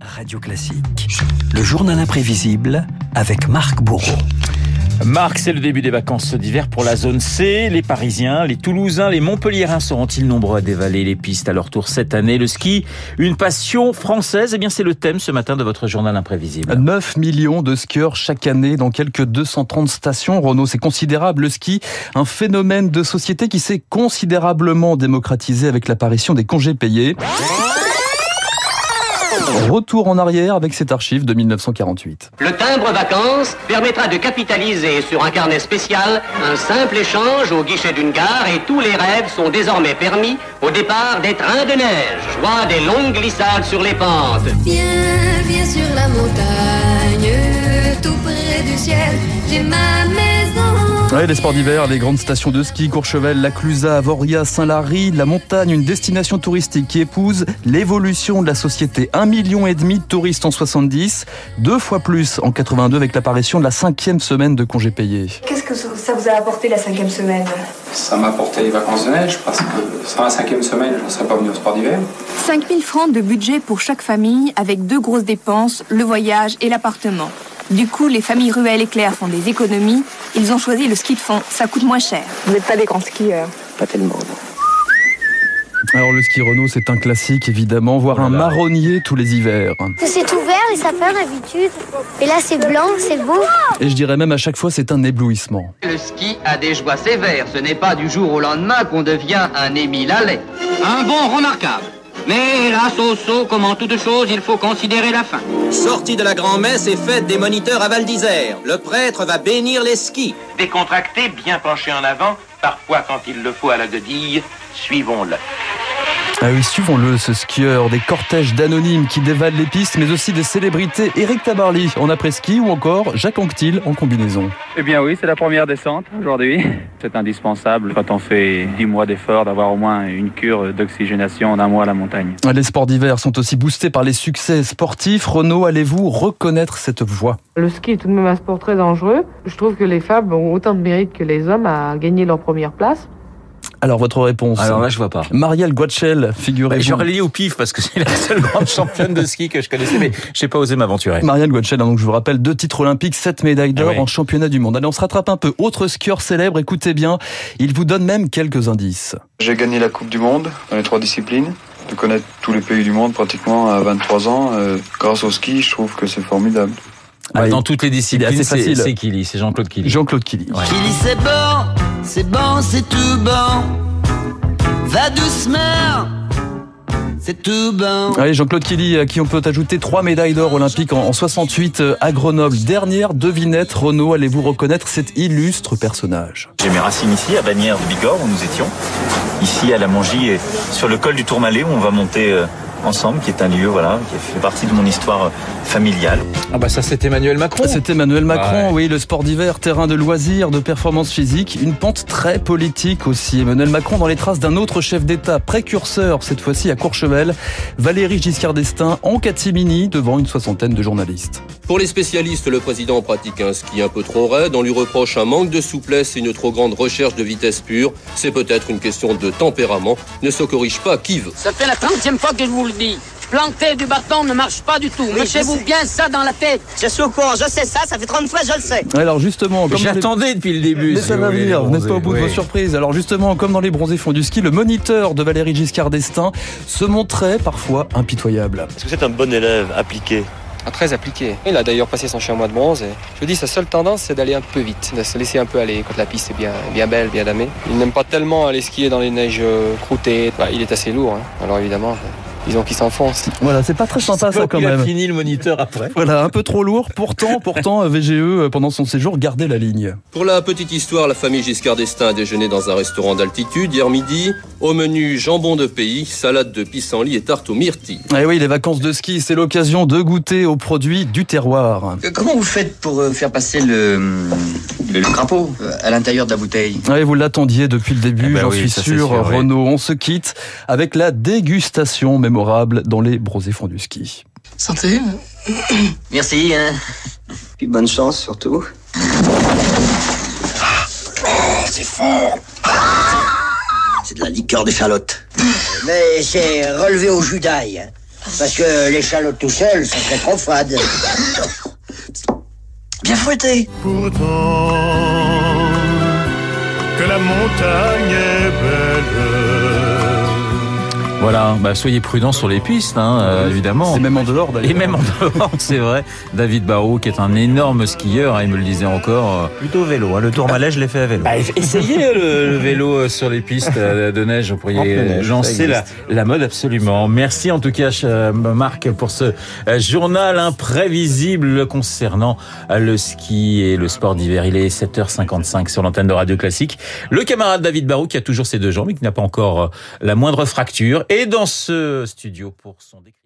Radio Classique, le journal imprévisible avec Marc Bourreau. Marc, c'est le début des vacances d'hiver pour la zone C. Les Parisiens, les Toulousains, les Montpelliérains seront-ils nombreux à dévaler les pistes à leur tour cette année? Le ski, une passion française? Eh bien, c'est le thème ce matin de votre journal imprévisible. 9 millions de skieurs chaque année dans quelques 230 stations. Renault, c'est considérable. Le ski, un phénomène de société qui s'est considérablement démocratisé avec l'apparition des congés payés. Retour en arrière avec cet archive de 1948. Le timbre vacances permettra de capitaliser sur un carnet spécial un simple échange au guichet d'une gare et tous les rêves sont désormais permis au départ des trains de neige. Joie des longues glissades sur les pentes. Viens, viens sur la montagne, tout près du ciel, j'ai ma maison. Ouais, les sports d'hiver, les grandes stations de ski, Courchevel, La Clusaz, Avoria, Saint-Lary, la montagne, une destination touristique qui épouse l'évolution de la société. Un million et demi de touristes en 70, deux fois plus en 82 avec l'apparition de la cinquième semaine de congés payés. Qu'est-ce que ça vous a apporté la cinquième semaine? Ça m'a apporté les vacances de neige parce que sans la cinquième semaine, je ne serais pas venu au sport d'hiver. 5000 francs de budget pour chaque famille avec deux grosses dépenses, le voyage et l'appartement. Du coup, les familles Ruelles et Claire font des économies. Ils ont choisi le ski de fond. Ça coûte moins cher. Vous n'êtes pas des grands skieurs. Pas tellement. Alors le ski Renault, c'est un classique évidemment, voire un marronnier tous les hivers. C'est ouvert les sapins d'habitude. Et là c'est blanc, c'est beau. Et je dirais même à chaque fois, c'est un éblouissement. Le ski a des joies sévères. Ce n'est pas du jour au lendemain qu'on devient un Émile Allais. Un bon remarquable. Mais hélas, au saut, comme en toute chose, il faut considérer la fin. Sortie de la grand-messe et fête des moniteurs à Val d'Isère. Le prêtre va bénir les skis. Décontracté, bien penché en avant, parfois quand il le faut à la godille, suivons-le. Ah oui, suivons-le, ce skieur, des cortèges d'anonymes qui dévalent les pistes, mais aussi des célébrités. Eric Tabarly en après-ski ou encore Jacques Anquetil en combinaison. Eh bien oui, c'est la première descente aujourd'hui. C'est indispensable quand on fait 10 mois d'effort d'avoir au moins une cure d'oxygénation d'un mois à la montagne. Les sports d'hiver sont aussi boostés par les succès sportifs. Renaud, allez-vous reconnaître cette voie? Le ski est tout de même un sport très dangereux. Je trouve que les femmes ont autant de mérite que les hommes à gagner leur première place. Alors votre réponse Alors là, je vois pas. Marielle Guachel, figurez-vous. J'aurais lié au pif parce que c'est la seule grande championne de ski que je connaissais, mais j'ai pas osé m'aventurer. Marielle Guachel, hein, donc je vous rappelle, deux titres olympiques, sept médailles d'or Ah oui. en championnat du monde. Allez, on se rattrape un peu. Autre skieur célèbre, écoutez bien, il vous donne même quelques indices. J'ai gagné la Coupe du Monde dans les trois disciplines. De connaître tous les pays du monde pratiquement à 23 ans, euh, grâce au ski, je trouve que c'est formidable. Bah, dans toutes les disciplines, c'est facile. c'est Killy, c'est Jean-Claude Killy. Jean-Claude Killy. Ouais. Killy, c'est bon, c'est bon, c'est tout bon. Va doucement, c'est tout bon. Allez, Jean-Claude Killy, à qui on peut ajouter trois médailles d'or olympiques en, en 68 euh, à Grenoble. Dernière devinette, Renaud, allez-vous reconnaître cet illustre personnage? J'ai mes racines ici, à Bagnères de Bigorre, où nous étions. Ici, à la Mongie, et sur le col du Tourmalet, où on va monter euh, ensemble, qui est un lieu, voilà, qui fait partie de mon histoire familiale. Ah bah ça c'est Emmanuel Macron. C'est Emmanuel Macron, Ouais. oui, le sport d'hiver, terrain de loisirs, de performance physique, une pente très politique aussi. Emmanuel Macron dans les traces d'un autre chef d'État précurseur, cette fois-ci à Courchevel, Valéry Giscard d'Estaing en catimini devant une soixantaine de journalistes. Pour les spécialistes, le président pratique un ski un peu trop raide. On lui reproche un manque de souplesse et une trop grande recherche de vitesse pure. C'est peut-être une question de tempérament. Ne se corrige pas qui veut? Ça fait la 30e fois que je vous le dis. Planter du bâton ne marche pas du tout. Mettez-vous bien ça dans la tête. Je suis au courant, je sais ça, ça fait 30 fois, je le sais. Alors justement, comme dans les- J'attendais depuis le début. Mais si ça vous va venir, vous n'êtes pas au bout de vos Oui. surprises. Alors justement, comme dans les bronzés fonds du ski, le moniteur de Valéry Giscard d'Estaing se montrait parfois impitoyable. Est-ce que c'est un bon élève appliqué Très appliqué. Il a d'ailleurs passé son chamois de bronze. Et je vous dis, sa seule tendance, c'est d'aller un peu vite, de se laisser un peu aller quand la piste est bien, bien belle, bien damée. Il n'aime pas tellement aller skier dans les neiges euh, croûtées. Bah, il est assez lourd, hein. alors évidemment, disons qu'il s'enfonce. Voilà, c'est pas très sympa ça quand Il a même. fini le moniteur après. Voilà, un peu trop lourd. Pourtant, pourtant, VGE, euh, pendant son séjour, gardait la ligne. Pour la petite histoire, la famille Giscard d'Estaing a déjeuné dans un restaurant d'altitude hier midi. Au menu, jambon de pays, salade de pissenlit et tarte aux myrtilles. Eh oui, les vacances de ski, c'est l'occasion de goûter aux produits du terroir. Comment vous faites pour euh, faire passer le, le, le crapaud euh, à l'intérieur de la bouteille? Vous l'attendiez depuis le début, Eh ben j'en oui, suis sûr. sûr, oui. Renaud, on se quitte avec la dégustation mémorable dans les brosés fonds du ski. Santé. Merci. Hein. Puis bonne chance surtout. c'est fort. C'est de la liqueur d'échalote. Mais c'est relevé au jus d'ail. Parce que l'échalote tout seul, ça serait trop fade. Bien fouetté. Pourtant, que la montagne est belle. Voilà, bah soyez prudents sur les pistes, hein, euh, évidemment. C'est même en dehors d'ailleurs. Et même en dehors, c'est vrai. David Barrault, qui est un énorme skieur, hein, il me le disait encore. euh, Plutôt vélo. hein. Le tourmalet, je l'ai fait à vélo. Bah, essayez le, le vélo euh, sur les pistes euh, de neige. Vous pourriez lancer la, la mode absolument. Merci en tout cas, euh, Marc, pour ce euh, journal imprévisible concernant euh, le ski et le sport d'hiver. Il est 7h55 sur l'antenne de Radio Classique. Le camarade David Barou qui a toujours ses deux jambes mais qui n'a pas encore euh, la moindre fracture est dans ce studio pour son décryptage.